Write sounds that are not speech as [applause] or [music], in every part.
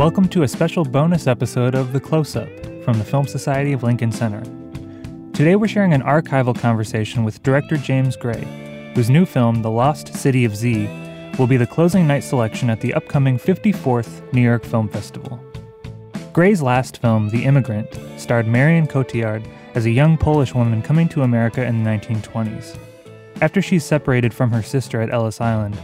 Welcome to a special bonus episode of The Close Up from the Film Society of Lincoln Center. Today we're sharing an archival conversation with director James Gray, whose new film, The Lost City of Z, will be the closing night selection at the upcoming 54th New York Film Festival. Gray's last film, The Immigrant, starred Marion Cotillard as a young Polish woman coming to America in the 1920s. After she's separated from her sister at Ellis Island,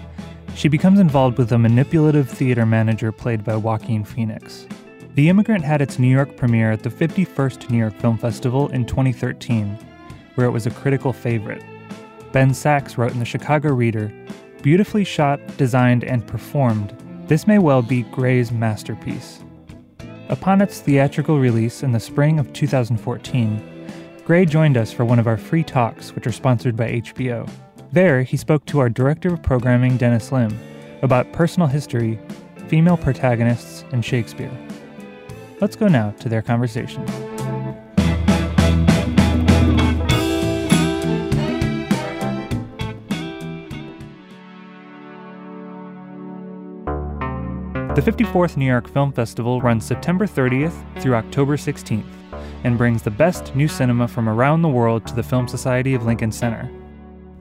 she becomes involved with a manipulative theater manager played by Joaquin Phoenix. The Immigrant had its New York premiere at the 51st New York Film Festival in 2013, where it was a critical favorite. Ben Sachs wrote in the Chicago Reader Beautifully shot, designed, and performed, this may well be Gray's masterpiece. Upon its theatrical release in the spring of 2014, Gray joined us for one of our free talks, which are sponsored by HBO. There, he spoke to our director of programming, Dennis Lim, about personal history, female protagonists, and Shakespeare. Let's go now to their conversation. The 54th New York Film Festival runs September 30th through October 16th and brings the best new cinema from around the world to the Film Society of Lincoln Center.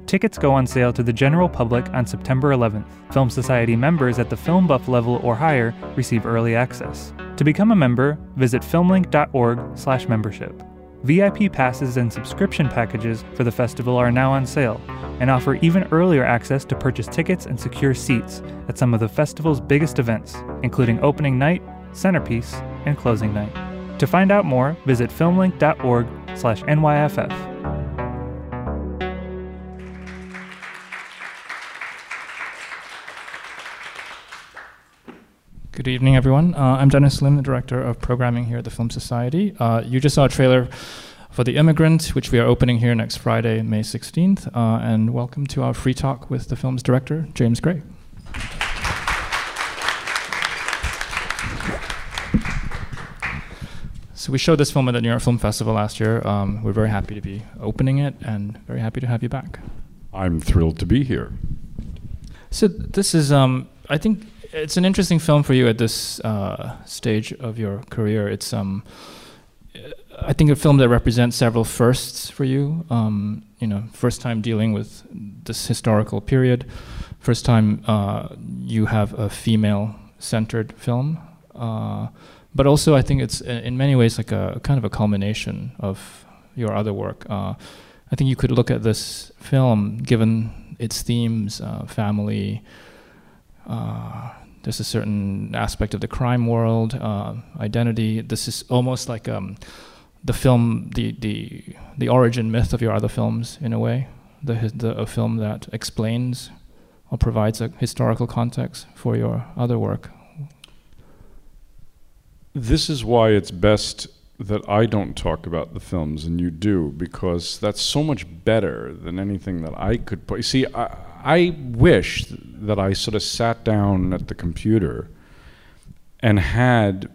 Tickets go on sale to the general public on September 11th. Film Society members at the Film Buff level or higher receive early access. To become a member, visit filmlinc.org/membership. VIP passes and subscription packages for the festival are now on sale and offer even earlier access to purchase tickets and secure seats at some of the festival's biggest events, including opening night, centerpiece, and closing night. To find out more, visit filmlinc.org/nyff. Good evening, everyone. Uh, I'm Dennis Lim, the director of programming here at the Film Society. Uh, you just saw a trailer for The Immigrant, which we are opening here next Friday, May 16th. Uh, and welcome to our free talk with the film's director, James Gray. So we showed this film at the New York Film Festival last year. Um, we're very happy to be opening it and very happy to have you back. I'm thrilled to be here. So this is, um, I think, it's an interesting film for you at this uh, stage of your career. It's, um, I think, a film that represents several firsts for you. Um, you know, first time dealing with this historical period, first time uh, you have a female-centered film, uh, but also I think it's in many ways like a kind of a culmination of your other work. Uh, I think you could look at this film, given its themes, uh, family. Uh, there's a certain aspect of the crime world, uh, identity. This is almost like um, the film, the, the, the origin myth of your other films, in a way. The, the, a film that explains or provides a historical context for your other work. This is why it's best that I don't talk about the films and you do, because that's so much better than anything that I could put. You see, I, I wish that I sort of sat down at the computer and had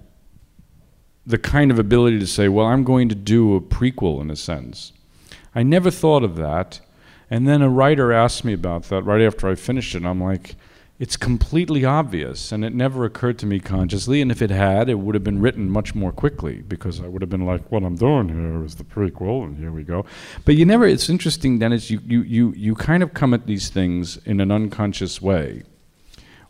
the kind of ability to say, well, I'm going to do a prequel in a sense. I never thought of that. And then a writer asked me about that right after I finished it, and I'm like, it's completely obvious, and it never occurred to me consciously. And if it had, it would have been written much more quickly because I would have been like, "What I'm doing here is the prequel, and here we go." But you never. It's interesting, Dennis. You you you you kind of come at these things in an unconscious way.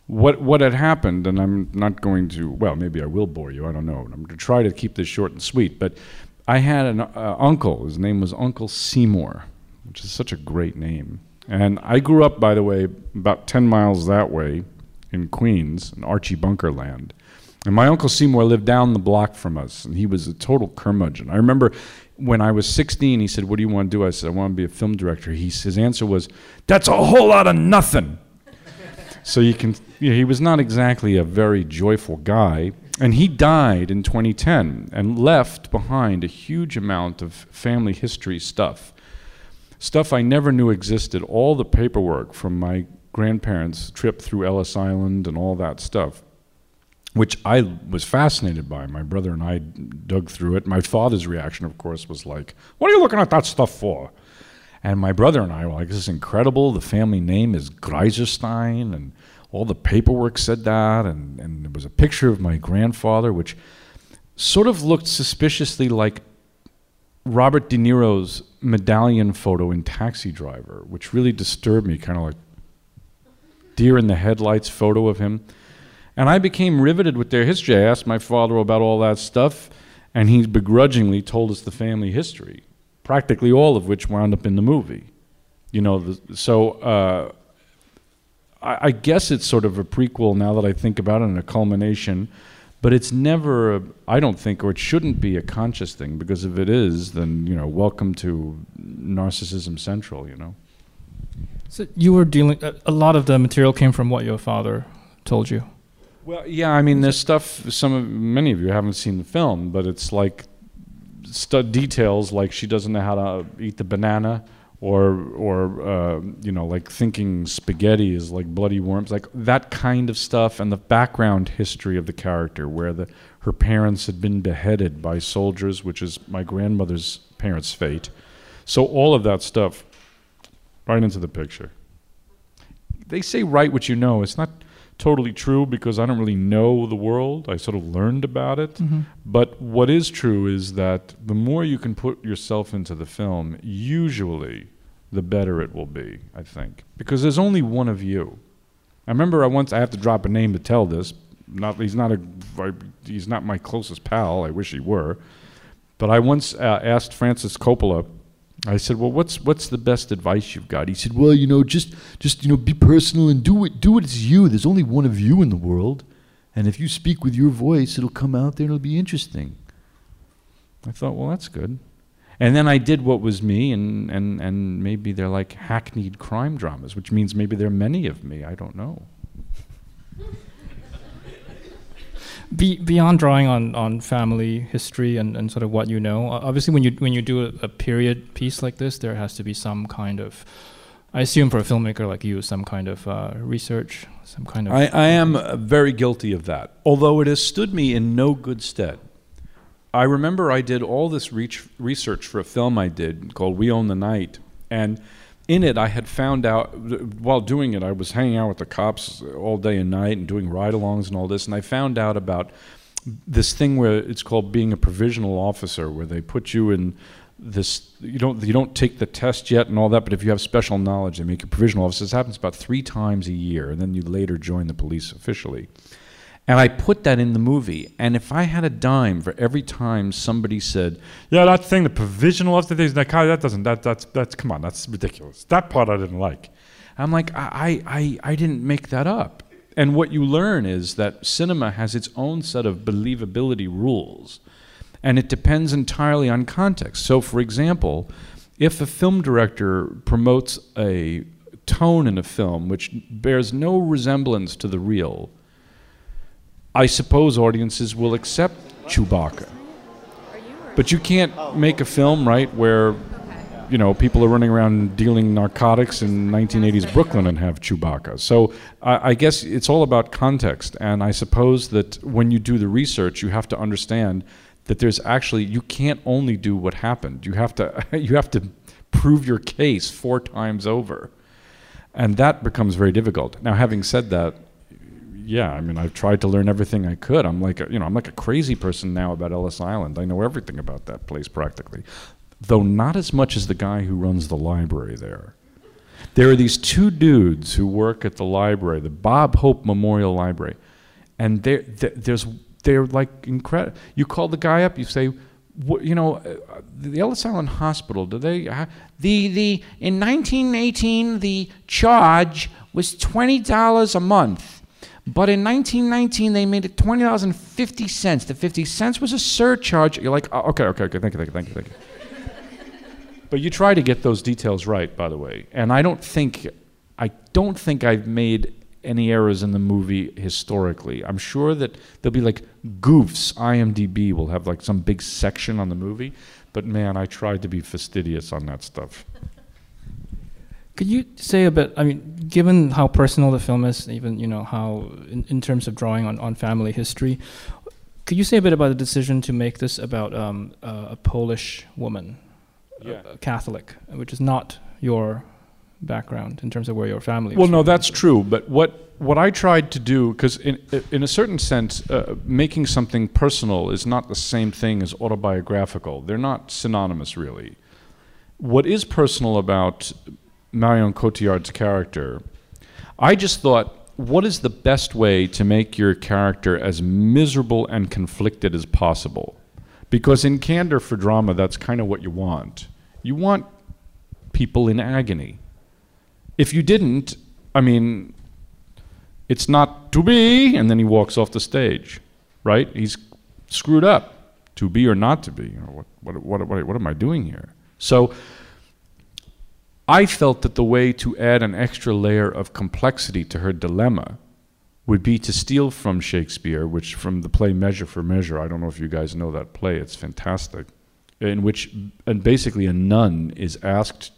What what had happened, and I'm not going to. Well, maybe I will bore you. I don't know. I'm going to try to keep this short and sweet. But I had an uh, uncle. His name was Uncle Seymour, which is such a great name and I grew up, by the way, about 10 miles that way in Queens, in Archie Bunker land. And my Uncle Seymour lived down the block from us, and he was a total curmudgeon. I remember when I was 16, he said, What do you want to do? I said, I want to be a film director. He, his answer was, That's a whole lot of nothing. so you can, you know, he was not exactly a very joyful guy. And he died in 2010 and left behind a huge amount of family history stuff stuff I never knew existed, all the paperwork from my grandparents' trip through Ellis Island and all that stuff, which I was fascinated by. My brother and I dug through it. My father's reaction, of course, was like, What are you looking at that stuff for? And my brother and I were like, This is incredible. The family name is Greiserstein and all the paperwork said that, and, and there was a picture of my grandfather, which sort of looked suspiciously like Robert De Niro's medallion photo in Taxi Driver, which really disturbed me, kind of like deer in the headlights photo of him. And I became riveted with their history. I asked my father about all that stuff, and he begrudgingly told us the family history, practically all of which wound up in the movie. You know, the, so uh, I, I guess it's sort of a prequel now that I think about it, and a culmination. But it's never, a, I don't think, or it shouldn't be a conscious thing, because if it is, then, you know, welcome to Narcissism Central, you know? So you were dealing, a, lot of the material came from what your father told you. Well, yeah, I mean, there's stuff. Some of many of you haven't seen the film, but it's like stu- details like she doesn't know how to eat the banana, or or uh, you know, like thinking spaghetti is like bloody worms, like that kind of stuff, and the background history of the character, where the her parents had been beheaded by soldiers, which is my grandmother's parents' fate. So all of that stuff, right into the picture. They say write what you know. It's not totally true because I don't really know the world. I sort of learned about it. Mm-hmm. But what is true is that the more you can put yourself into the film, usually the better it will be, I think. Because there's only one of you. I remember I once I have to drop a name to tell this. Not he's not a he's not my closest pal. I wish he were. But I once uh, asked Francis Coppola I said, "Well, what's what's the best advice you've got?" He said, "Well, you know, just just you know, be personal and do it. Do it as you. There's only one of you in the world, and if you speak with your voice, it'll come out there and it'll be interesting." I thought, "Well, that's good." And then I did what was me, and and and maybe they're like hackneyed crime dramas, which means maybe there are many of me. I don't know. [laughs] Be, beyond drawing on, on family history and, and sort of what you know, obviously when you when you do a, a, period piece like this, there has to be some kind of, I assume for a filmmaker like you, some kind of uh, research, some kind of. I, I am uh, very guilty of that, although it has stood me in no good stead. I remember I did all this research for a film I did called We Own the Night, and in it, I had found out while doing it, I was hanging out with the cops all day and night and doing ride alongs and all this, and I found out about this thing where it's called being a provisional officer, where they put you in this you don't you don't take the test yet and all that, but if you have special knowledge, they make you provisional officer. This happens about three times a year, and then you later join the police officially. And I put that in the movie. And if I had a dime for every time somebody said, "Yeah, that thing, the provisional of the things, that that doesn't, that that's that's come on, that's ridiculous." That part I didn't like. I'm like, I I I didn't make that up. And what you learn is that cinema has its own set of believability rules, and it depends entirely on context. So, for example, if a film director promotes a tone in a film which bears no resemblance to the real I suppose audiences will accept Chewbacca. But you can't make a film, right, where you know people are running around dealing narcotics in 1980s Brooklyn and have Chewbacca. So I, I guess it's all about context, and I suppose that when you do the research, you have to understand that there's actually you can't only do what happened. You have to [laughs] you have to prove your case four times over, and that becomes very difficult. Now, having said that, yeah, I mean, I've tried to learn everything I could. I'm like, a, you know, I'm like a crazy person now about Ellis Island. I know everything about that place practically, though not as much as the guy who runs the library there. There are these two dudes who work at the library, the Bob Hope Memorial Library, and they're, they're there's they're like incredible. You call the guy up, you say, you know, uh, the Ellis Island Hospital. Do they? Uh, the the in 1918 the charge was twenty dollars a month. But in 1919, they made it $20.50. The 50 cents was a surcharge. You're like, oh, okay, okay, okay, thank you, thank you, thank you, thank you. but you try to get those details right, by the way. And I don't think, I don't think I've made any errors in the movie historically. I'm sure that there'll be like goofs. IMDb will have like some big section on the movie. But man, I tried to be fastidious on that stuff. Could you say a bit? I mean, given how personal the film is, even you know how in, in terms of drawing on, on family history, could you say a bit about the decision to make this about um, uh, a Polish woman, yeah. a, a Catholic, which is not your background in terms of where your family. Well, no, that's true. But what what I tried to do, because in in a certain sense, uh, making something personal is not the same thing as autobiographical. They're not synonymous, really. What is personal about Marion Cotillard's character? I just thought, what is the best way to make your character as miserable and conflicted as possible? Because in Candor for Drama, that's kind of what you want. You want people in agony. If you didn't, I mean, it's not to be, and then he walks off the stage, right? He's screwed up. To be or not to be. Know, what, what, what, what, what am I doing here? So I felt that the way to add an extra layer of complexity to her dilemma would be to steal from Shakespeare, which from the play Measure for Measure, I don't know if you guys know that play, it's fantastic, in which and basically a nun is asked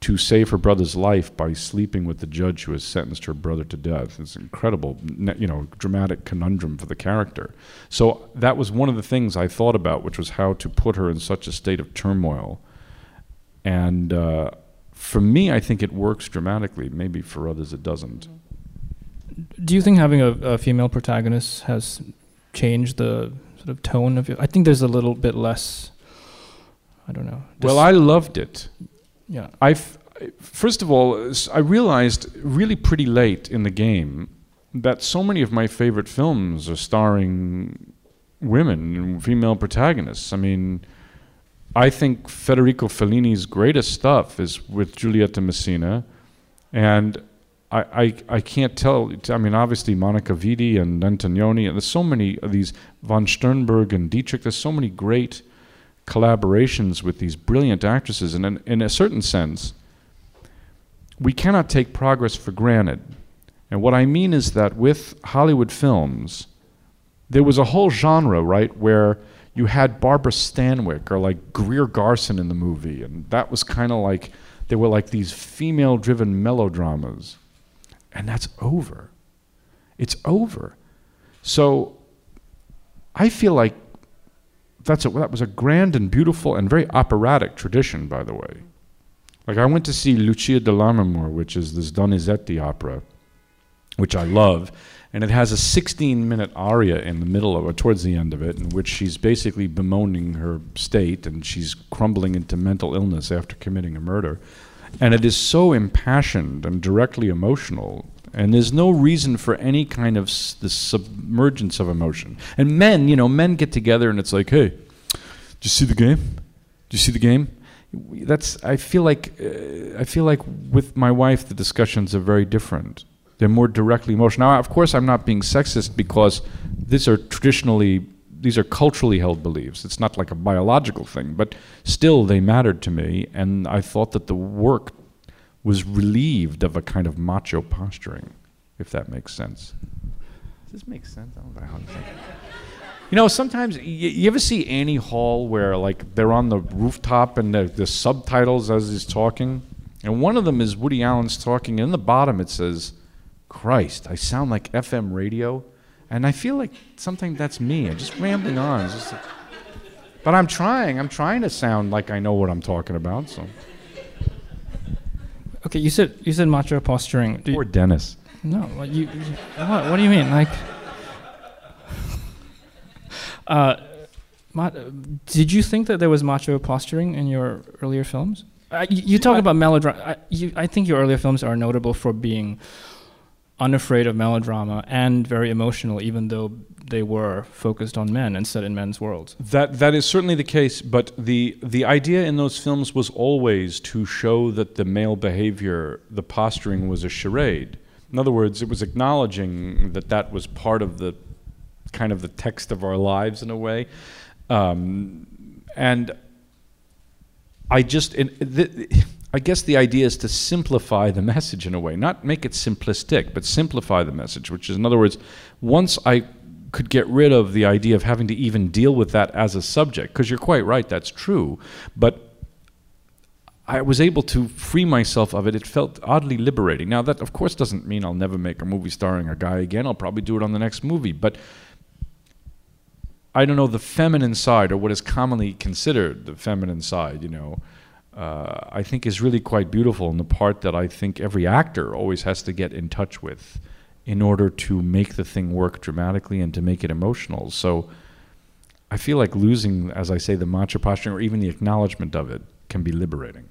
to save her brother's life by sleeping with the judge who has sentenced her brother to death. It's incredible, you know, dramatic conundrum for the character. So that was one of the things I thought about, which was how to put her in such a state of turmoil. And uh, for me, I think it works dramatically. Maybe for others, it doesn't. Mm-hmm. Do you think having a, a female protagonist has changed the sort of tone of it? I think there's a little bit less. I don't know. Well, I loved it. yeah. I first of all, I realized really pretty late in the game that so many of my favorite films are starring women and female protagonists. I mean, I think Federico Fellini's greatest stuff is with Giulietta Masina, and I, I, I can't tell. I mean, obviously Monica Vitti and Antonioni, and there's so many of these von Sternberg and Dietrich. There's so many great collaborations with these brilliant actresses, and in, in a certain sense, we cannot take progress for granted. And what I mean is that with Hollywood films, there was a whole genre, right, where you had Barbara Stanwyck or like Greer Garson in the movie, and that was kind of like they were like these female-driven melodramas, and that's over. It's over. So I feel like that's a, that was a grand and beautiful and very operatic tradition, by the way. Like I went to see Lucia di Lammermoor, which is this Donizetti opera, which I love, and it has a 16-minute aria in the middle of it, towards the end of it, in which she's basically bemoaning her state and she's crumbling into mental illness after committing a murder, and it is so impassioned and directly emotional. And there's no reason for any kind of s- the submergence of emotion. And men, you know, men get together and it's like, hey, did you see the game? Did you see the game? That's. I feel like. Uh, I feel like with my wife, the discussions are very different. They're more directly emotional. Now, of course, I'm not being sexist because these are traditionally, these are culturally held beliefs. It's not like a biological thing, but still, they mattered to me, and I thought that the work was relieved of a kind of macho posturing, if that makes sense. Does this make sense? I don't know how to say. You know, sometimes you ever see Annie Hall where like they're on the rooftop and the, the subtitles as he's talking, and one of them is Woody Allen's talking, and in the bottom it says, "Christ, I sound like FM radio," and I feel like something that's me. I'm just rambling on. Just like- but I'm trying. I'm trying to sound like I know what I'm talking about. So Okay, you said you said macho posturing. Do you, Dennis. no, what you, you- what, what do you mean? Like, uh, ma- did you think that there was macho posturing in your earlier films? Uh, you, you talk about melodrama. I, you, I think your earlier films are notable for being unafraid of melodrama and very emotional, even though they were focused on men and set in men's worlds. That that is certainly the case, but the the idea in those films was always to show that the male behavior, the posturing, was a charade. In other words, it was acknowledging that that was part of the kind of the text of our lives in a way, um, and I just in, the, I guess the idea is to simplify the [laughs] message in a way, not make it simplistic, but simplify the message. Which is, in other words, once I could get rid of the idea of having to even deal with that as a subject, because you're quite right, that's true, but I was able to free myself of it. It felt oddly liberating. Now, that of course doesn't mean I'll never make a movie starring a guy again. I'll probably do it on the next movie, but I don't know the feminine side, or what is commonly considered the feminine side, you know, uh, I think is really quite beautiful, and the part that I think every actor always has to get in touch with in order to make the thing work dramatically and to make it emotional. So I feel like losing, as I say, the mantra posturing or even the acknowledgement of it can be liberating.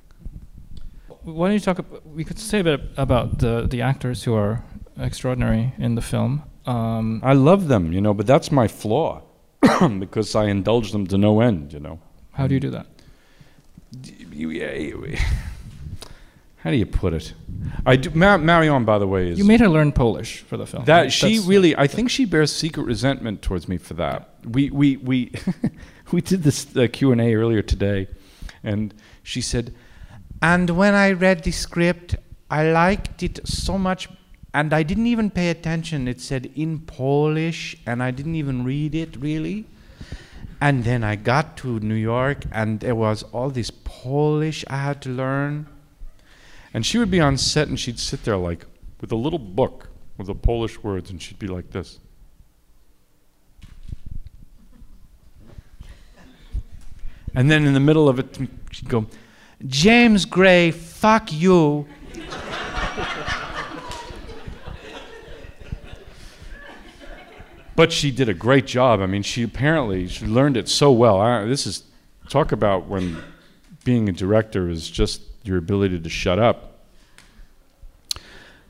Why don't you talk? ab- We could say a bit about the the actors who are extraordinary in the film. Um, I love them, you know, but that's my flaw [clears throat] because I indulge them to no end, you know. how do you do that? You- yeah, you- How do you put it? I do. Ma- Marion, by the way, is You made her learn Polish for the film. that right? she That's- really. I think she bears secret resentment towards me for that. We we we [laughs] we did this uh, Q and A earlier today, and she said, And when I read the script, I liked it so much, and I didn't even pay attention. It said in Polish, and I didn't even read it really. And then I got to New York, and there was all this Polish I had to learn. and she would be on set, and she'd sit there like with a little book with the Polish words, and she'd be like this. And then in the middle of it, she'd go, James Gray, fuck you. But she did a great job. I mean, she apparently she learned it so well. I, this is talk about when being a director is just your ability to shut up.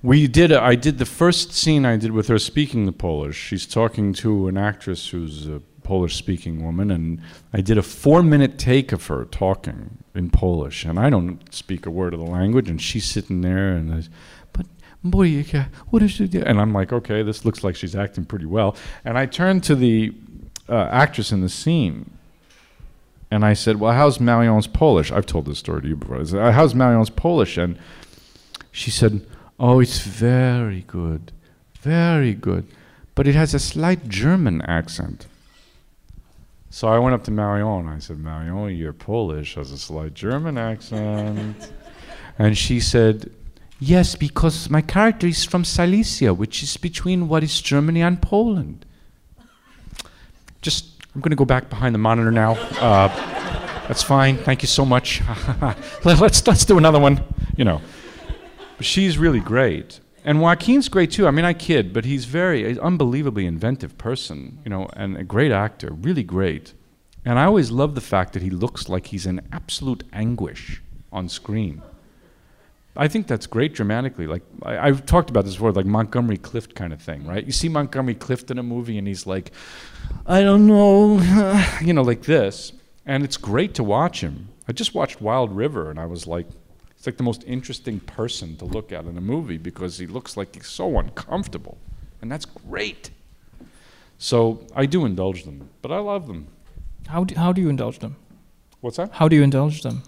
We did. A, I did the first scene I did with her speaking the Polish. She's talking to an actress who's a Polish-speaking woman, and I did a four-minute take of her talking in Polish, and I don't speak a word of the language, and she's sitting there, and I, but boy, what is she do? And I'm like, okay, this looks like she's acting pretty well. And I turned to the uh, actress in the scene, and I said, well, how's Marion's Polish? I've told this story to you before. I said, "Uh, how's Marion's Polish? And she said, oh, it's very good, very good, but it has a slight German accent. So I went up to Marion I said, Marion, your Polish has a slight German accent. [laughs] and she said, Yes, because my character is from Silesia, which is between what is Germany and Poland. just I'm going to go back behind the monitor now. Uh, that's fine. Thank you so much. [laughs] Let- let's let's do another one. You know, but she's really great, and Joaquin's great too. I mean, I kid, but he's very he's unbelievably inventive person. You know, and a great actor, really great. And I always love the fact that he looks like he's in absolute anguish on screen. I think that's great dramatically. Like I, I've talked about this before, like Montgomery Clift kind of thing, right? You see Montgomery Clift in a movie, and he's like, I don't know, [sighs] you know, like this, and it's great to watch him. I just watched Wild River, and I was like, it's like the most interesting person to look at in a movie because he looks like he's so uncomfortable, and that's great. So I do indulge them, but I love them. How do, how do you indulge them? What's that? How do you indulge them?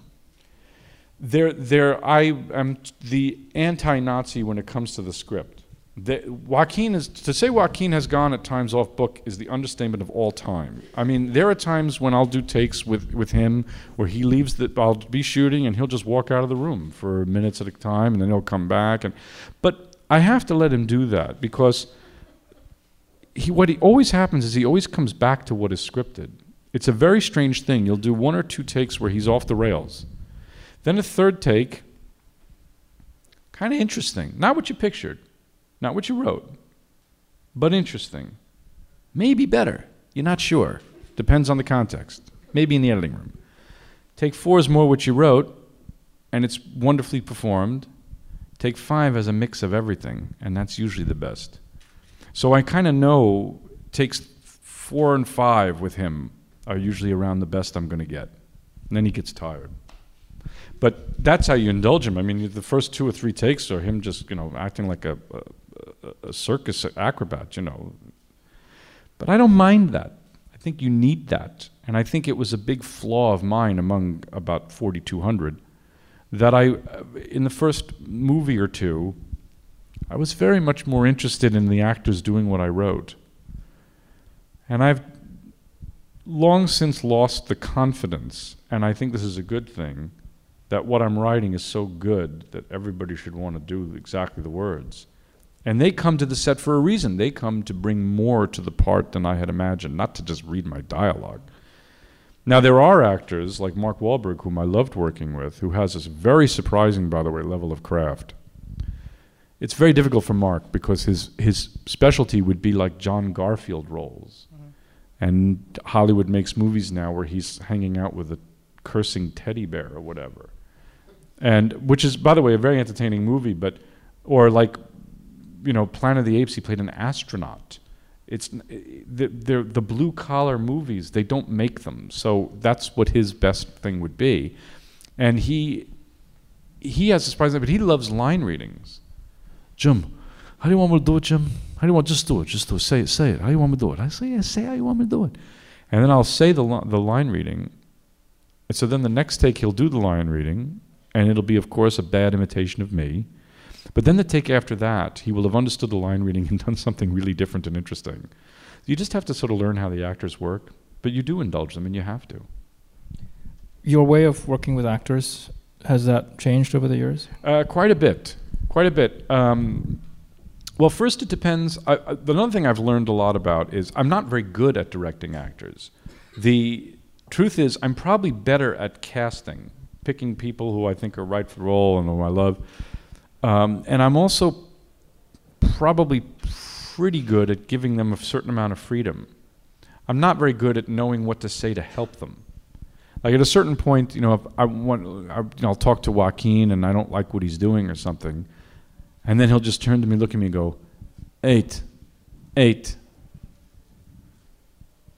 They're, they're, I am the anti-Nazi when it comes to the script. The, Joaquin is to say Joaquin has gone at times off book is the understatement of all time. I mean, there are times when I'll do takes with, with him where he leaves the I'll be shooting and he'll just walk out of the room for minutes at a time and then he'll come back and but I have to let him do that because he what he always happens is he always comes back to what is scripted. It's a very strange thing. You'll do one or two takes where he's off the rails. Then a third take, kind of interesting. Not what you pictured, not what you wrote, but interesting. Maybe better. You're not sure. Depends on the context. Maybe in the editing room. Take four is more what you wrote, and it's wonderfully performed. Take five as a mix of everything, and that's usually the best. So I kind of know takes four and five with him are usually around the best I'm going to get. And then he gets tired. But that's how you indulge him. I mean, the first two or three takes are him just, you know, acting like a, a, a circus acrobat, you know. But I don't mind that. I think you need that. And I think it was a big flaw of mine among about 4,200 that I, uh, in the first movie or two, I was very much more interested in the actors doing what I wrote. And I've long since lost the confidence, and I think this is a good thing, that what I'm writing is so good that everybody should want to do exactly the words. And they come to the set for a reason. They come to bring more to the part than I had imagined, not to just read my dialogue. Now there are actors like Mark Wahlberg, whom I loved working with, who has this very surprising, by the way, level of craft. It's very difficult for Mark because his his specialty would be like John Garfield roles, mm-hmm. and Hollywood makes movies now where he's hanging out with a cursing teddy bear or whatever, and which is, by the way, a very entertaining movie. But or like, you know, Planet of the Apes, he played an astronaut. It's the the blue collar movies. They don't make them, so that's what his best thing would be, and he he has a surprising, but he loves line readings. Jim, how do you want me to do it, Jim? How do you want? Just do it. Just do it. Say it. Say it. How do you want me to do it? I say, yeah, say how you want me to do it. And then I'll say the the line reading. And so then the next take he'll do the line reading, and it'll be of course a bad imitation of me. But then the take after that, he will have understood the line reading and [laughs] done something really different and interesting. You just have to sort of learn how the actors work, but you do indulge them, and you have to. Your way of working with actors has that changed over the years? Uh, quite a bit. Quite a bit. Um, well, first, it depends. I, I, another thing I've learned a lot about is I'm not very good at directing actors. The truth is, I'm probably better at casting, picking people who I think are right for the role and who I love. Um, and I'm also probably pretty good at giving them a certain amount of freedom. I'm not very good at knowing what to say to help them. Like at a certain point, you know, if I want, I, you know, I'll talk to Joaquin and I don't like what he's doing or something, and then he'll just turn to me, look at me, and go, eight, eight.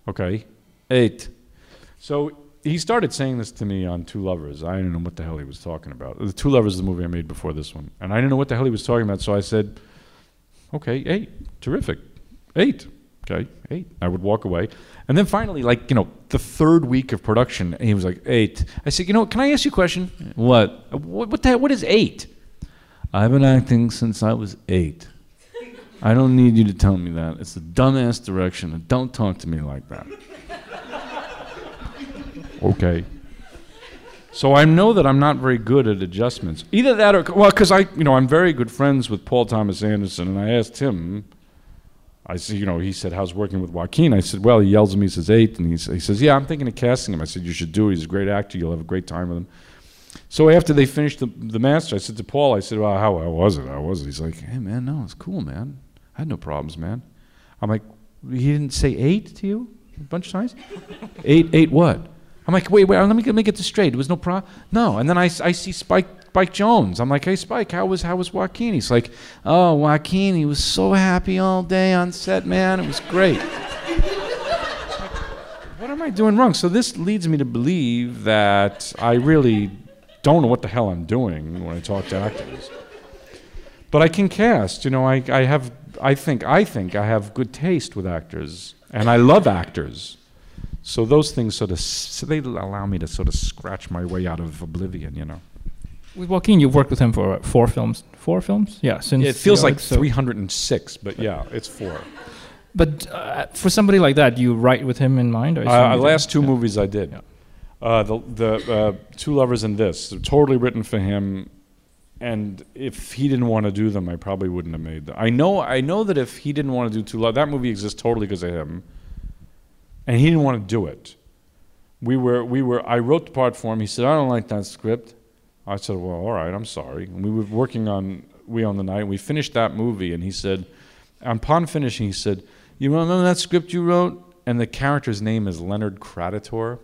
Okay, eight. So he started saying this to me on Two Lovers. I didn't know what the hell he was talking about. The Two Lovers is the movie I made before this one, and I didn't know what the hell he was talking about. So I said, okay, eight, terrific, eight. Okay, eight. I would walk away. And then finally, like, you know, the third week of production, he was like, eight. I said, you know, can I ask you a question? What? What, what the hell, what is eight? I've been acting since I was eight. [laughs] I don't need you to tell me that. It's a dumbass direction, and don't talk to me like that. Okay. So I know that I'm not very good at adjustments. Either that or, well, because I, you know, I'm very good friends with Paul Thomas Anderson, and I asked him, I said, you know, he said, how's working with Joaquin? I said, well, he yells at me, he says, eight. And he, he says, yeah, I'm thinking of casting him. I said, you should do it. He's a great actor. You'll have a great time with him. So after they finished the, the master, I said to Paul, I said, well, how, how was it? How was it? He's like, hey, man, no, it's cool, man. I had no problems, man. I'm like, he didn't say eight to you a bunch of times? [laughs] eight, eight what? I'm like, wait, wait, let me, let me get this straight. There was no problem? No. And then I, I see Spike, Spike Jonze. I'm like, hey, Spike, how was, how was Joaquin? He's like, oh, Joaquin, he was so happy all day on set, man. It was great. [laughs] what am I doing wrong? So this leads me to believe that I really don't know what the hell I'm doing when I talk to actors. But I can cast. You know, I, I have. I think. I think I have good taste with actors, and I love actors. So those things sort of s- they allow me to sort of scratch my way out of oblivion. You know. With Joaquin, you've worked with him for four films. Four films? Yeah, since it feels like so- 306, but yeah, it's four. But uh, for somebody like that, you write with him in mind? Assume Uh, last two Yeah. movies I did. Yeah. Uh, the the uh, Two Lovers and this, they're totally written for him. And if he didn't want to do them, I probably wouldn't have made them. I know I know that if he didn't want to do Two Lovers, that movie exists totally because of him. And he didn't want to do it. We were we were I wrote the part for him. He said, I don't like that script. I said, Well, all right, I'm sorry. And we were working on We Own the Night, we finished that movie, and he said, upon finishing, he said, You remember that script you wrote? And the character's name is Leonard Kraditor.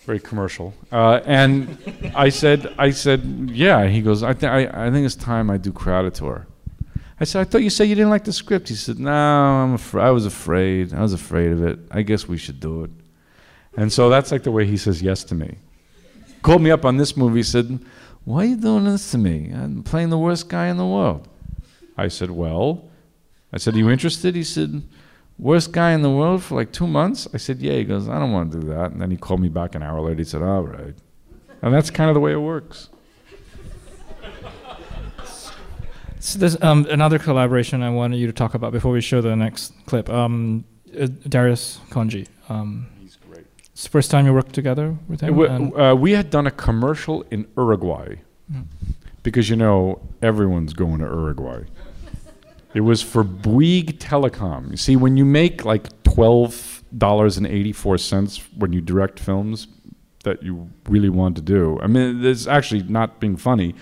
Very commercial. Uh, and I said, I said, yeah. He goes, I, th- I, I think it's time I do Kraditor. I said, I thought you said you didn't like the script. He said, No, I'm afr- I was afraid. I was afraid of it. I guess we should do it. And so that's like the way he says yes to me. Called me up on this movie. Said, Why are you doing this to me? I'm playing the worst guy in the world. I said, Well, I said, Are you interested? He said, Worst guy in the world for like two months? I said, Yeah. He goes, I don't want to do that. And then he called me back an hour later. He said, All right. And that's kind of the way it works. So there's um, another collaboration I wanted you to talk about before we show the next clip. Um, uh, Darius Khondji. Um, He's great. it's the first time you worked together with him. We, uh, we had done a commercial in Uruguay Mm. because you know everyone's going to Uruguay. It was for Bouygues Telecom. You see, when you make like twelve dollars and eighty four cents when you direct films that you really want to do, I mean, it's actually not being funny.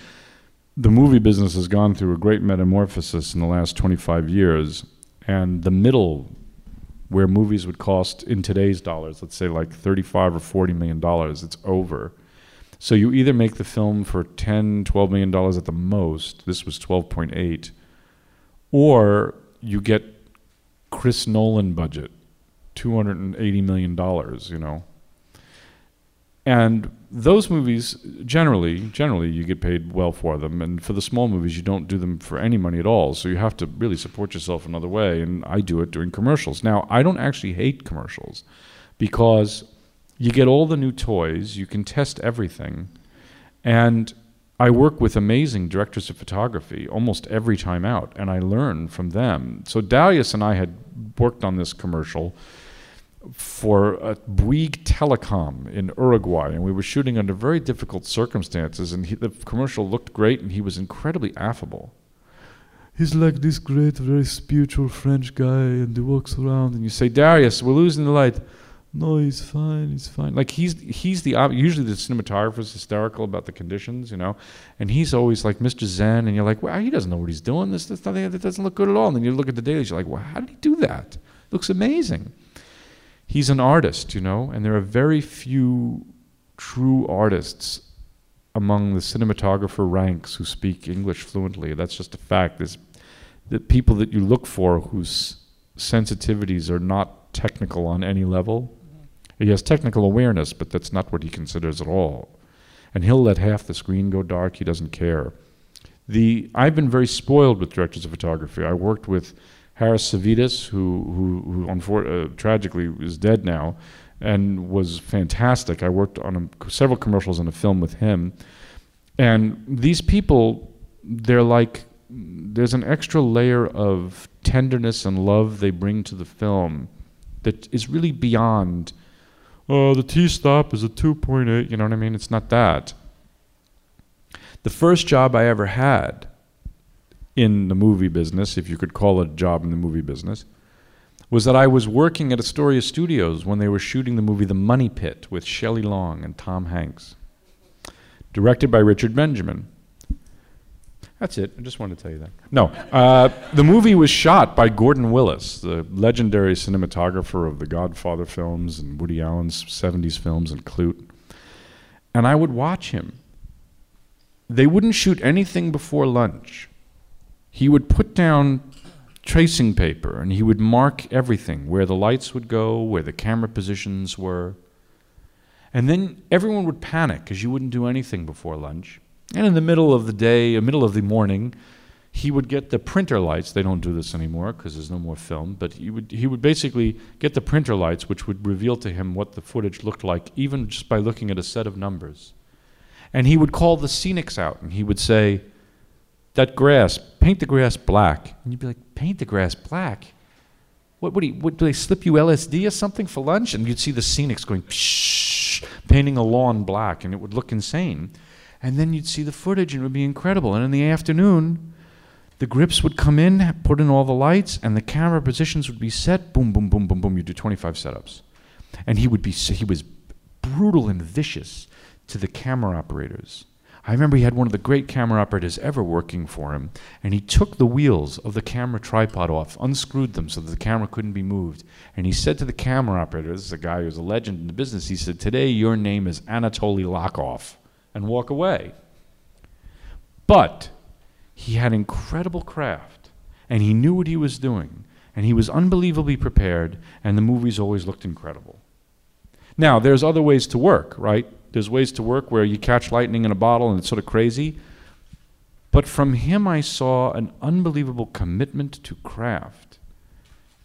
The movie business has gone through a great metamorphosis in the last twenty five years, and the middle, where movies would cost in today's dollars, let's say like thirty five or forty million dollars, it's over. So you either make the film for 10, 12 million dollars at the most. This was 12.8 or you get Chris Nolan budget, two hundred and eighty million dollars, you know. And those movies generally, generally you get paid well for them, and for the small movies you don't do them for any money at all. So you have to really support yourself another way, and I do it doing commercials. Now I don't actually hate commercials because you get all the new toys, you can test everything, and I work with amazing directors of photography almost every time out, and I learn from them. So Darius and I had worked on this commercial for a Bouygues Telecom in Uruguay, and we were shooting under very difficult circumstances. And he, the commercial looked great, and he was incredibly affable. He's like this great, very spiritual French guy, and he walks around, and you say, Darius, we're losing the light no, he's fine, he's fine. Like he's he's the usually the cinematographer's hysterical about the conditions, you know, and he's always like Mr. Zen, and you're like, wow, he doesn't know what he's doing. This, this nothing that doesn't look good at all. And then you look at the dailies, you're like, well, how did he do that? It looks amazing. He's an artist, you know, and there are very few true artists among the cinematographer ranks who speak English fluently. That's just a fact. There's the people that you look for whose sensitivities are not technical on any level he has technical awareness, but that's not what he considers at all. And he'll let half the screen go dark. He doesn't care. The I've been very spoiled with directors of photography. I worked with Harris Savides, who who, who unfor- uh, tragically is dead now, and was fantastic. I worked on a, several commercials and a film with him, and these people, they're like, there's an extra layer of tenderness and love they bring to the film that is really beyond oh, the T stop is a 2.8. You know what I mean? It's not that. The first job I ever had in the movie business, if you could call it a job in the movie business, was that I was working at Astoria Studios when they were shooting the movie The Money Pit with Shelley Long and Tom Hanks, directed by Richard Benjamin. That's it. I just wanted to tell you that. No, uh, [laughs] the movie was shot by Gordon Willis, the legendary cinematographer of the Godfather films and Woody Allen's 70s films and Klute. And I would watch him. They wouldn't shoot anything before lunch. He would put down tracing paper and he would mark everything where the lights would go, where the camera positions were. And then everyone would panic because you wouldn't do anything before lunch. And in the middle of the day, a middle of the morning, he would get the printer lights. They don't do this anymore because there's no more film. But he would he would basically get the printer lights, which would reveal to him what the footage looked like, even just by looking at a set of numbers. And he would call the scenics out, and he would say, "That grass, paint the grass black." And you'd be like, "Paint the grass black? What? What do, you, what, do they slip you LSD or something for lunch?" And you'd see the scenics going, Psh, painting a lawn black, and it would look insane. And then you'd see the footage and it would be incredible. And in the afternoon, the grips would come in, put in all the lights, and the camera positions would be set. Boom, boom, boom, boom, boom. You do 25 setups. And he would be, he was brutal and vicious to the camera operators. I remember he had one of the great camera operators ever working for him, and he took the wheels of the camera tripod off, unscrewed them so that the camera couldn't be moved. And he said to the camera operator, this is a guy who's a legend in the business, he said, Today your name is Anatoly Lokov and walk away. But he had incredible craft, and he knew what he was doing, and he was unbelievably prepared, and the movies always looked incredible. Now, there's other ways to work, right? There's ways to work where you catch lightning in a bottle and it's sort of crazy. But from him, I saw an unbelievable commitment to craft.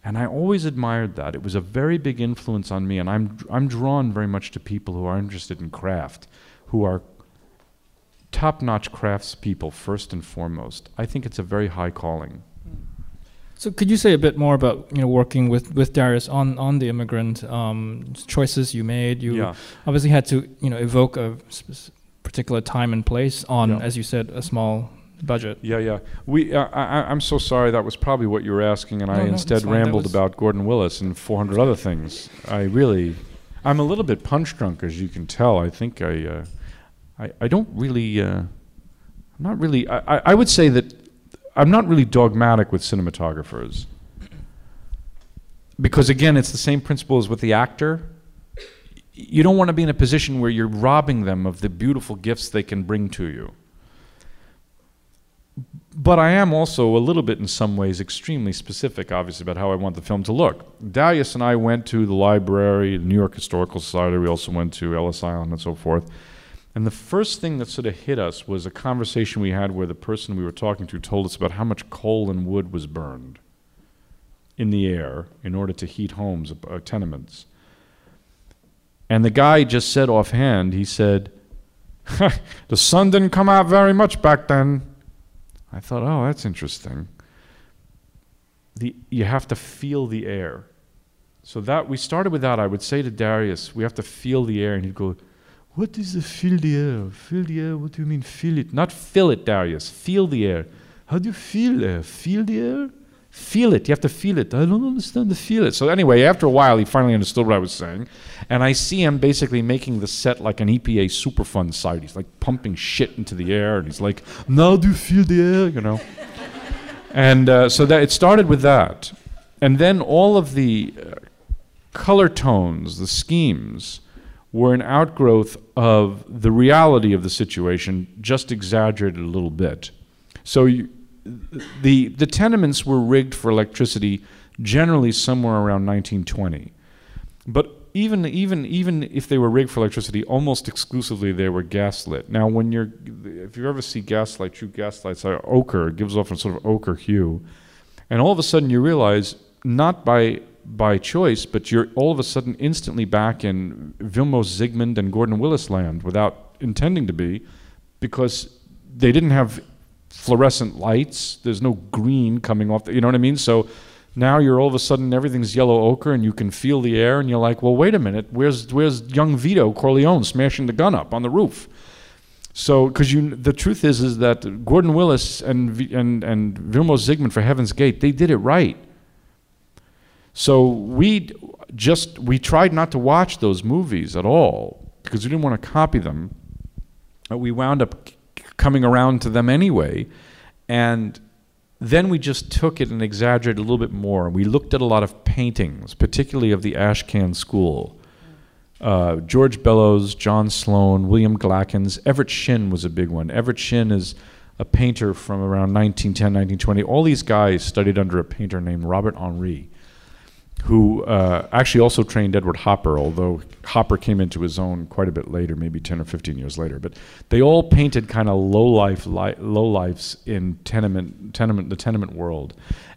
And I always admired that. It was a very big influence on me, and I'm, I'm drawn very much to people who are interested in craft, who are top-notch craftspeople first and foremost. I think it's a very high calling. So could you say a bit more about you know working with, with Darius on, on the immigrant um, choices you made? You Yeah. obviously had to you know evoke a particular time and place on, Yeah. as you said, a small budget. Yeah, yeah. We, uh, I, I'm so sorry. That was probably what you were asking, and No, I no, instead it's fine. That rambled about Gordon Willis and 400 other things. I really, I'm a little bit punch drunk, as you can tell. I think I, uh, I, I don't really, uh, I'm not really. I, I, I would say that I'm not really dogmatic with cinematographers, because again, it's the same principle as with the actor. You don't want to be in a position where you're robbing them of the beautiful gifts they can bring to you but I am also a little bit, in some ways, extremely specific, obviously, about how I want the film to look. Darius and I went to the library, the New York Historical Society. We also went to Ellis Island and so forth. And the first thing that sort of hit us was a conversation we had where the person we were talking to told us about how much coal and wood was burned in the air in order to heat homes, uh, tenements. And the guy just said offhand, he said, [laughs] the sun didn't come out very much back then. I thought, oh, that's interesting. The, you have to feel the air. So that we started with that. I would say to Darius, we have to feel the air, and he'd go, "What is the feel the air? Feel the air? What do you mean feel it? Not fill it, Darius. Feel the air. How do you feel air? Feel the air? Feel it. You have to feel it. I don't understand the feel it. So anyway, after a while, he finally understood what I was saying, and I see him basically making the set like an EPA Superfund site. He's like pumping shit into the air, and he's like, "Now do you feel the air?" You know. [laughs] and uh, so that it started with that, and then all of the uh, color tones, the schemes, were an outgrowth of the reality of the situation, just exaggerated a little bit. So you, the the tenements were rigged for electricity generally somewhere around 1920, but even even even if they were rigged for electricity, almost exclusively they were gaslit. Now, when you're if you ever see gaslight, true gaslights are ochre, it gives off a sort of ochre hue, and all of a sudden you realize not by by choice, but you're all of a sudden instantly back in Vilmos Zsigmond and Gordon Willis land without intending to be, because they didn't have fluorescent lights. There's no green coming off. The, you know what I mean? So now you're all of a sudden everything's yellow ochre and you can feel the air and you're like, well, wait a minute, where's where's young Vito Corleone smashing the gun up on the roof? So, because you, the truth is, is that Gordon Willis and and and Vilmos Zsigmond for Heaven's Gate, they did it right. So we just we tried not to watch those movies at all because we didn't want to copy them. But we wound up coming around to them anyway, and then we just took it and exaggerated a little bit more. We looked at a lot of paintings, particularly of the Ashcan school. Uh, George Bellows, John Sloan, William Glackens, Everett Shinn was a big one. Everett Shinn is a painter from around 1910, 1920. All these guys studied under a painter named Robert Henri, who uh, actually also trained Edward Hopper, although Hopper came into his own quite a bit later, maybe 10 or 15 years later. But they all painted kind of low life, li- low lives in tenement, tenement, the tenement world.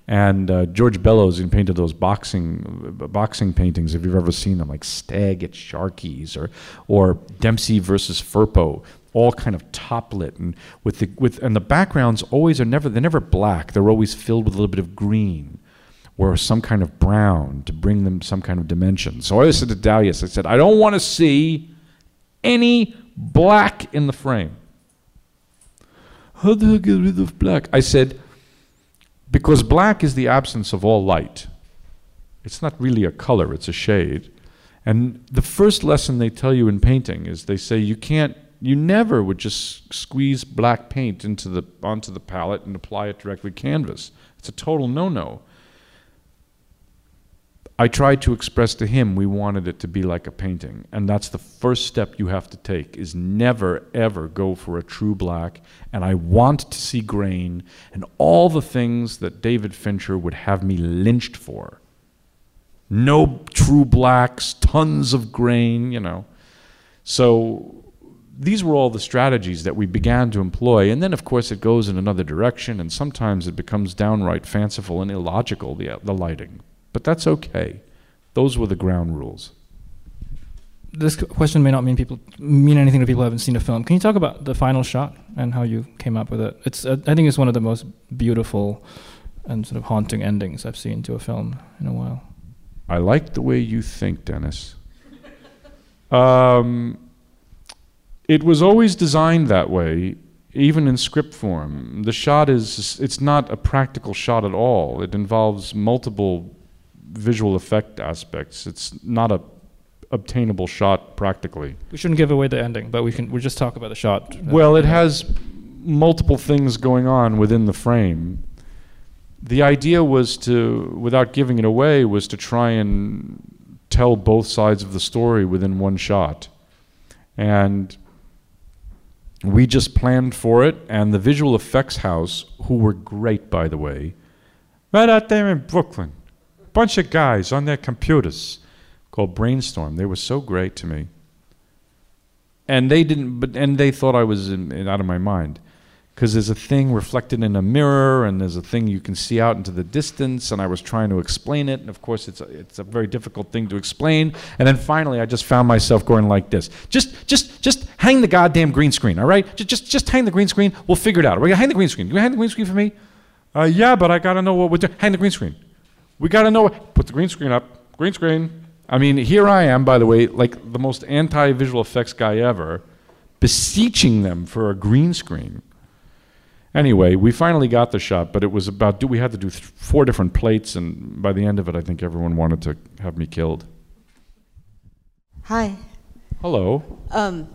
And uh, George Bellows even painted those boxing uh, boxing paintings, if you've ever seen them, like Stag at Sharky's or or Dempsey versus Firpo, all kind of toplit and with the with and the backgrounds always are never they're never black. They're always filled with a little bit of green or some kind of brown to bring them some kind of dimension. So I said to Darius, I said, I don't want to see any black in the frame. How do I get rid of black? I said, because black is the absence of all light. It's not really a color, it's a shade. And the first lesson they tell you in painting is they say you can't you never would just squeeze black paint into the onto the palette and apply it directly to canvas. It's a total no-no. I tried to express to him we wanted it to be like a painting, and that's the first step you have to take is never ever go for a true black, and I want to see grain and all the things that David Fincher would have me lynched for. No true blacks, tons of grain, you know. So these were all the strategies that we began to employ, and then of course it goes in another direction, and sometimes it becomes downright fanciful and illogical, the, uh, the lighting. But that's okay. Those were the ground rules. This question may not mean people mean anything to people who haven't seen the film. Can you talk about the final shot and how you came up with it? It's uh, I think it's one of the most beautiful and sort of haunting endings I've seen to a film in a while. I like the way you think, Dennis. [laughs] um, it was always designed that way even in script form. The shot is, it's not a practical shot at all. It involves multiple visual effect aspects. It's not a obtainable shot practically. We shouldn't give away the ending, but we can. We'll just talk about the shot. Well, it has multiple things going on within the frame. The idea was to, without giving it away, was to try and tell both sides of the story within one shot. And we just planned for it, and the visual effects house, who were great, by the way, right out there in Brooklyn, bunch of guys on their computers called Brainstorm. They were so great to me. And they didn't, but and they thought I was in, in out of my mind. Because there's a thing reflected in a mirror and there's a thing you can see out into the distance and i was trying to explain it. And of course it's a, it's a very difficult thing to explain. And then finally i just found myself going like this. Just just just hang the goddamn green screen all right? Just just, just hang the green screen. We'll figure it out. We're gonna hang the green screen. You hang the green screen for me? Uh, yeah but i gotta know what we're doing hang the green screen we gotta know put the green screen up green screen i mean here i am by the way like the most anti-visual effects guy ever beseeching them for a green screen Anyway, we finally got the shot, but it was about do we had to do th- four different plates, and by the end of it, I think everyone wanted to have me killed. Hi. Hello. Um,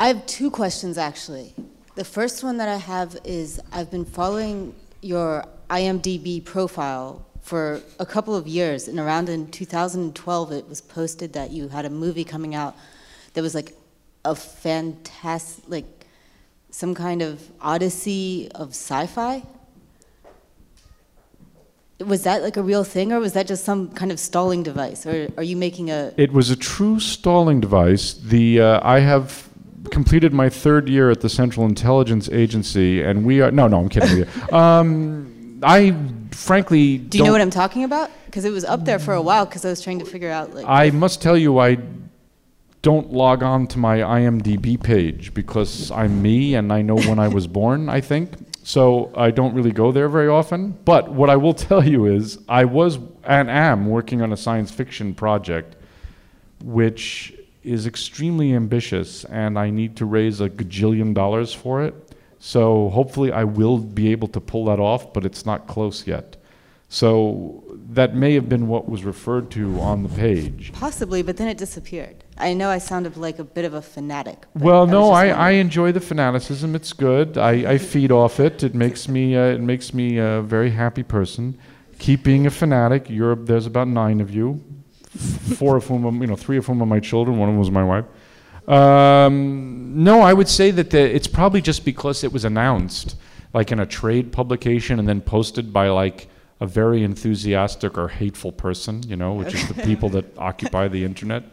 I have two questions actually. The first one that I have is I've been following your IMDb profile for a couple of years, and around in 2012, it was posted that you had a movie coming out that was like a fantastic, like some kind of odyssey of sci-fi? Was that like a real thing, or was that just some kind of stalling device? Or are you making a? It was a true stalling device. The uh, I have completed my third year at the Central Intelligence Agency, and we are no, no, I'm kidding you. [laughs] Um, I frankly do you know what I'm talking about? Because it was up there for a while. Because I was trying to figure out like. I must tell you, I don't log on to my IMDb page because I'm me and I know when I was [laughs] born, I think. So I don't really go there very often. But what I will tell you is I was and am working on a science fiction project which is extremely ambitious and I need to raise a gajillion dollars for it. So hopefully I will be able to pull that off, but it's not close yet. So that may have been what was referred to on the page. Possibly, but then it disappeared. I know I sounded like a bit of a fanatic. Well, I no, I, I enjoy the fanaticism. It's good. I, I feed off it. It makes me uh, it makes me a very happy person. Keep being a fanatic. You're there's about nine of you, four of whom you know three of whom are my children. One of them was my wife. Um, no, I would say that the, it's probably just because it was announced, like in a trade publication, and then posted by like a very enthusiastic or hateful person, you know, which is the [laughs] people that occupy the internet.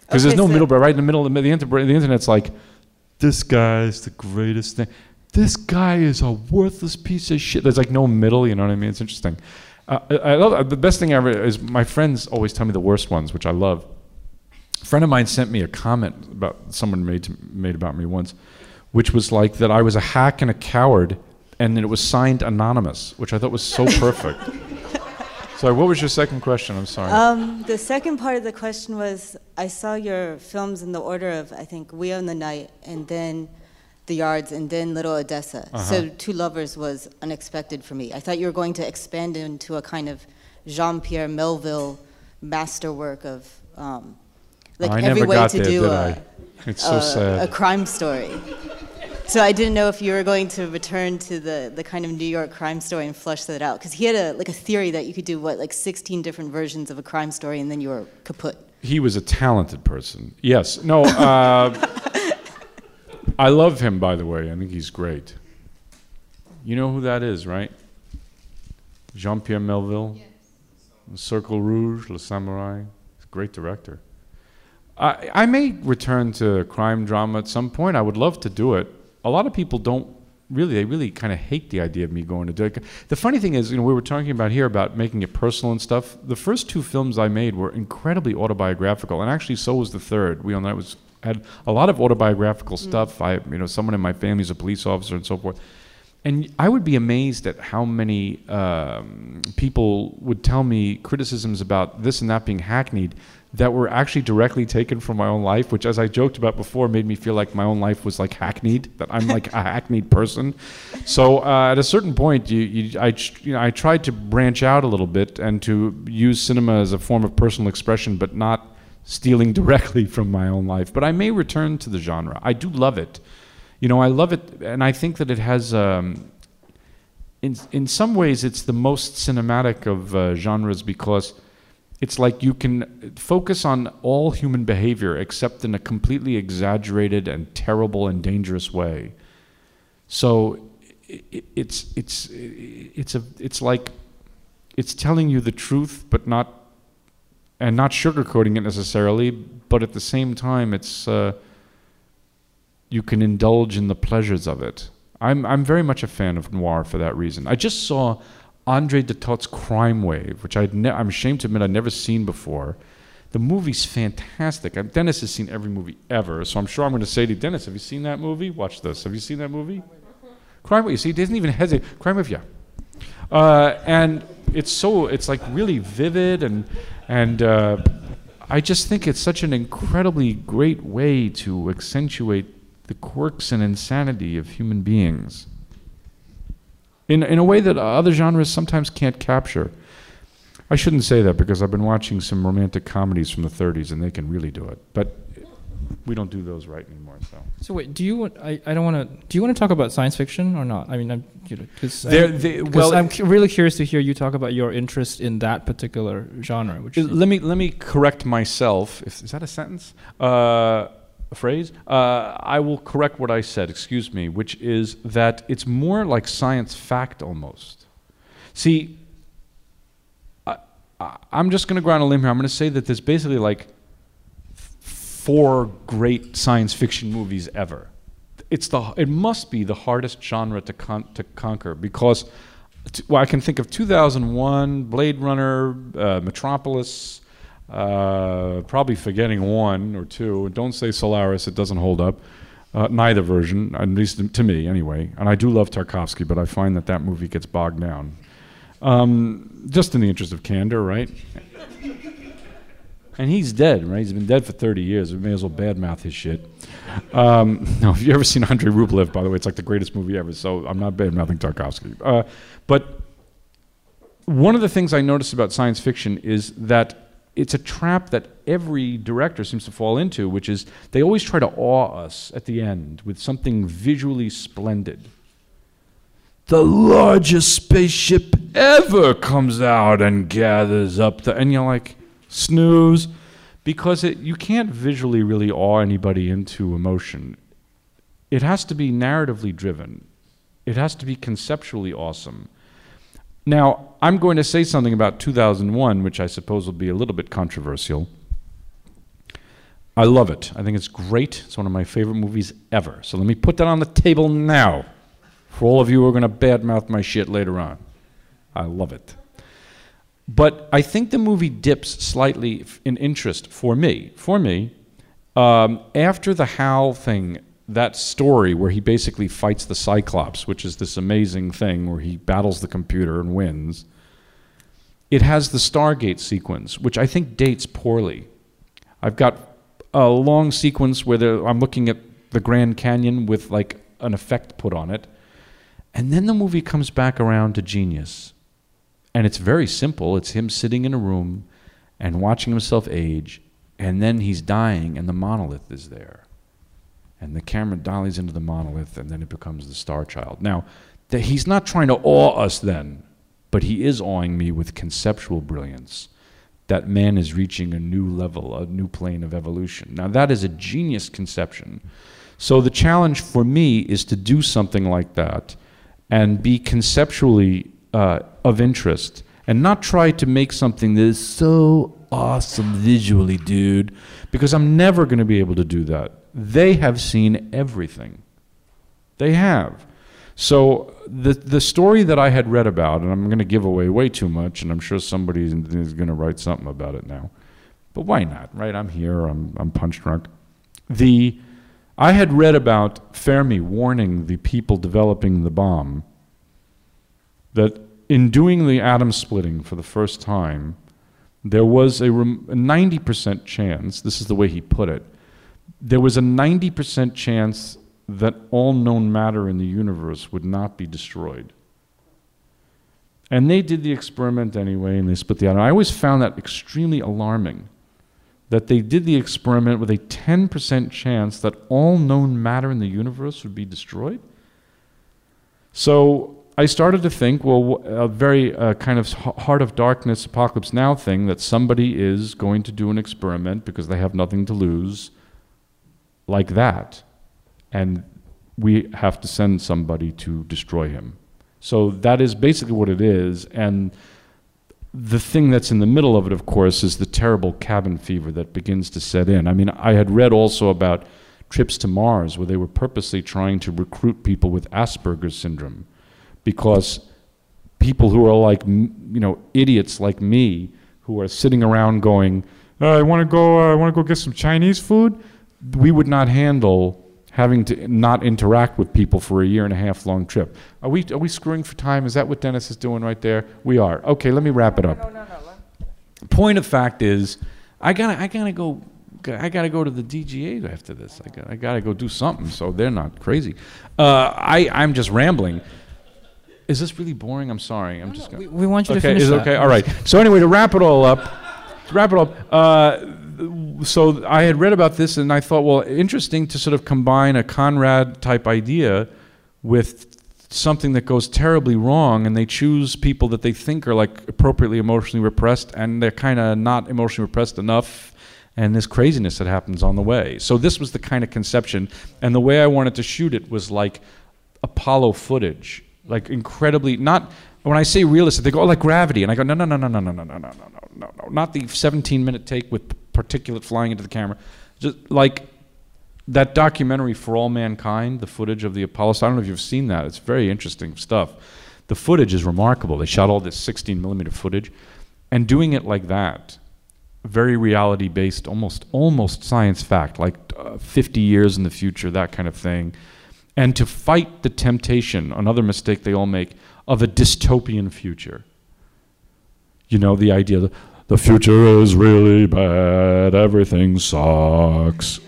Because Okay, there's no so- middle, but right in the middle of the, the, the internet's like, this guy's the greatest thing. This guy is a worthless piece of shit. There's like no middle, you know what I mean? It's interesting. Uh, I, I love the best thing ever is my friends always tell me the worst ones, which I love. A friend of mine sent me a comment about someone made to, made about me once, which was like that I was a hack and a coward, and it was signed anonymous, which I thought was so perfect. [laughs] Sorry, what was your second question? I'm sorry. Um, the second part of the question was I saw your films in the order of, I think, We Own the Night, and then The Yards, and then Little Odessa. So Uh-huh. Two Lovers was unexpected for me. I thought you were going to expand into a kind of Jean Pierre Melville masterwork of um, like I every never way got to there, do did a, I? It's so a, sad. a crime story. So I didn't know if you were going to return to the, the kind of New York crime story and flush that out. Because he had a like a theory that you could do what like 16 different versions of a crime story and then you were kaput. He was a talented person. Yes. No. Uh, [laughs] I love him, by the way. I think he's great. You know who that is, right? Jean Pierre Melville. Yes. Cercle Rouge, Le Samouraï. He's a great director. I, I may return to crime drama at some point. I would love to do it. A lot of people don't really, they really kind of hate the idea of me going to do it. The funny thing is, you know, we were talking about here about making it personal and stuff. The first two films I made were incredibly autobiographical, and actually, so was the third. We on that was had a lot of autobiographical stuff. I, you know, someone in my family is a police officer and so forth. And I would be amazed at how many um, people would tell me criticisms about this and that being hackneyed that were actually directly taken from my own life, which, as I joked about before, made me feel like my own life was like hackneyed, that I'm like a [laughs] hackneyed person. So uh, at a certain point, you, you, I, you know, I tried to branch out a little bit and to use cinema as a form of personal expression, but not stealing [laughs] directly from my own life. But I may return to the genre. I do love it. You know, I love it, and I think that it has. Um, in, in some ways, it's the most cinematic of uh, genres because it's like you can focus on all human behavior except in a completely exaggerated and terrible and dangerous way. So it's it's it's a it's like it's telling you the truth, but not and not sugarcoating it necessarily. But at the same time, it's uh, you can indulge in the pleasures of it. I'm I'm very much a fan of noir for that reason. I just saw André de Toth's Crime Wave, which i ne- I'm ashamed to admit I'd never seen before. The movie's fantastic. Um, Dennis has seen every movie ever, so I'm sure I'm going to say to Dennis, have you seen that movie? Watch this. Have you seen that movie? Crime Wave. You see, he doesn't even hesitate. Crime Wave, yeah. Uh, and it's so, it's like really vivid, and and uh, I just think it's such an incredibly great way to accentuate the quirks and insanity of human beings in, in a way that other genres sometimes can't capture. I shouldn't say that because I've been watching some romantic comedies from the 30s and they can really do it. But we don't do those right anymore. So, so wait, do you want? I, I don't want to. Do you want to talk about science fiction or not? I mean, I'm you know because well, I'm really curious to hear you talk about your interest in that particular genre. Which let me let me correct myself. If, is that a sentence? Uh, a phrase. Uh, I will correct what I said, excuse me, which is that it's more like science fact almost. See, I, am just going to go on a limb here. I'm going to say that there's basically like four great science fiction movies ever. It's the, it must be the hardest genre to, con- to conquer because well, I can think of 2001, Blade Runner, uh, Metropolis, uh, probably forgetting one or two. Don't say Solaris; it doesn't hold up. Uh, neither version, at least to me, anyway. And I do love Tarkovsky, but I find that that movie gets bogged down. Um, just in the interest of candor, right? and he's dead, right? He's been dead for 30 years. We may as well badmouth his shit. Um, [laughs] no, if you ever seen Andrei Rublev, by the way, it's like the greatest movie ever. So I'm not badmouthing Tarkovsky. Uh, but one of the things I noticed about science fiction is that it's a trap that every director seems to fall into, which is they always try to awe us at the end with something visually splendid. The largest spaceship ever comes out and gathers up the, and you're like, snooze, because it, you can't visually really awe anybody into emotion. It has to be narratively driven. It has to be conceptually awesome. Now, I'm going to say something about 2001, which I suppose will be a little bit controversial. I love it. I think it's great. It's one of my favorite movies ever. So let me put that on the table now for all of you who are going to badmouth my shit later on. I love it. But I think the movie dips slightly in interest for me. For me, um, after the Hal thing that story where he basically fights the Cyclops, which is this amazing thing where he battles the computer and wins, it has the Stargate sequence, which I think dates poorly. I've got a long sequence where I'm looking at the Grand Canyon with like an effect put on it. And then the movie comes back around to genius. And it's very simple. It's him sitting in a room and watching himself age, and then he's dying, and the monolith is there and the camera dollies into the monolith, and then it becomes the star child. Now, he's not trying to awe us then, but he is awing me with conceptual brilliance that man is reaching a new level, a new plane of evolution. Now, that is a genius conception. So, the challenge for me is to do something like that and be conceptually uh, of interest and not try to make something that is so awesome visually, dude, because I'm never going to be able to do that. They have seen everything. They have. So the the story that I had read about, and I'm going to give away way too much, and I'm sure somebody is going to write something about it now. But why not, right? I'm here. I'm I'm punch drunk. The I had read about Fermi warning the people developing the bomb that in doing the atom splitting for the first time, there was a rem- a 90% chance, this is the way he put it, there was a 90% chance that all known matter in the universe would not be destroyed. And they did the experiment anyway, and they split the atom. I always found that extremely alarming that they did the experiment with a 10% chance that all known matter in the universe would be destroyed. So I started to think, well, a very uh, kind of heart of darkness, apocalypse now thing that somebody is going to do an experiment because they have nothing to lose, like that, and we have to send somebody to destroy him. So that is basically what it is, and the thing that's in the middle of it, of course, is the terrible cabin fever that begins to set in. I mean, I had read also about trips to Mars where they were purposely trying to recruit people with Asperger's syndrome because people who are like, you know, idiots like me who are sitting around going, uh, I want to go, uh, I want to go get some Chinese food, we would not handle having to not interact with people for a year and a half long trip. Are we, are we screwing for time? Is that what Dennis is doing right there? We are. Okay, let me wrap it up. No, no, no, Point of fact is, I gotta, I gotta go. I gotta go to the DGA after this. I gotta, I gotta go do something, so they're not crazy. Uh, I, I'm just rambling. Is this really boring? I'm sorry. I'm just. Gonna, we, we want you okay, to finish. Is that. okay. All right. So anyway, to wrap it all up, to wrap it up. Uh, so I had read about this and I thought, well, interesting to sort of combine a Conrad type idea with something that goes terribly wrong and they choose people that they think are like appropriately emotionally repressed and they're kind of not emotionally repressed enough and this craziness that happens on the way. So this was the kind of conception and the way I wanted to shoot it was like Apollo footage, like incredibly not when I say realistic, they go, oh, like gravity. And I go, no, no, no, no, no, no, no, no, no, no, no, no. Not the 17 minute take with particulate flying into the camera. Just like that documentary for all mankind, the footage of the Apollo. I don't know if you've seen that. It's very interesting stuff. The footage is remarkable. They shot all this 16 millimeter footage, and doing it like that, very reality based, almost almost science fact, like uh, 50 years in the future, that kind of thing, and to fight the temptation, another mistake they all make, of a dystopian future. You know, the idea that the future is really bad, everything sucks.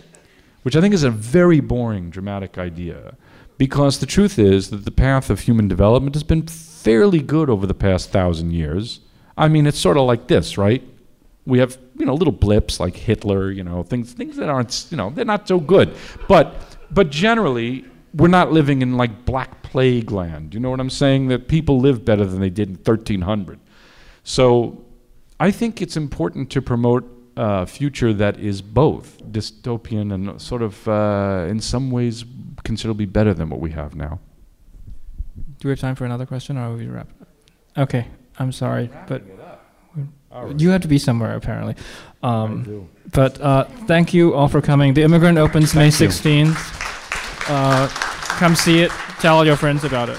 Which I think is a very boring, dramatic idea. Because the truth is that the path of human development has been fairly good over the past thousand years. I mean, it's sort of like this, right? We have, you know, little blips like Hitler, you know, things, things that aren't, you know, they're not so good. But, but generally, we're not living in like Black Plague land. You know what I'm saying? That people live better than they did in 1300. So I think it's important to promote a future that is both dystopian and sort of, uh, in some ways, considerably better than what we have now. Do we have time for another question, or are we wrap? Okay, I'm sorry, but you have to be somewhere apparently. Um, but uh, thank you all for coming. The Immigrant opens thank May 16th. Uh, come see it. Tell all your friends about it.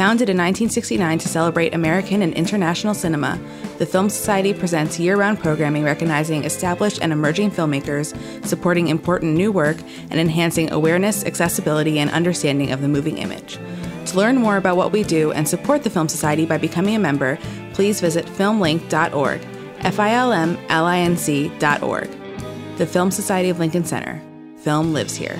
Founded in 1969 to celebrate American and international cinema, the Film Society presents year round programming recognizing established and emerging filmmakers, supporting important new work, and enhancing awareness, accessibility, and understanding of the moving image. To learn more about what we do and support the Film Society by becoming a member, please visit filmlinc.org, F I L M L I N C.org. The Film Society of Lincoln Center. Film lives here.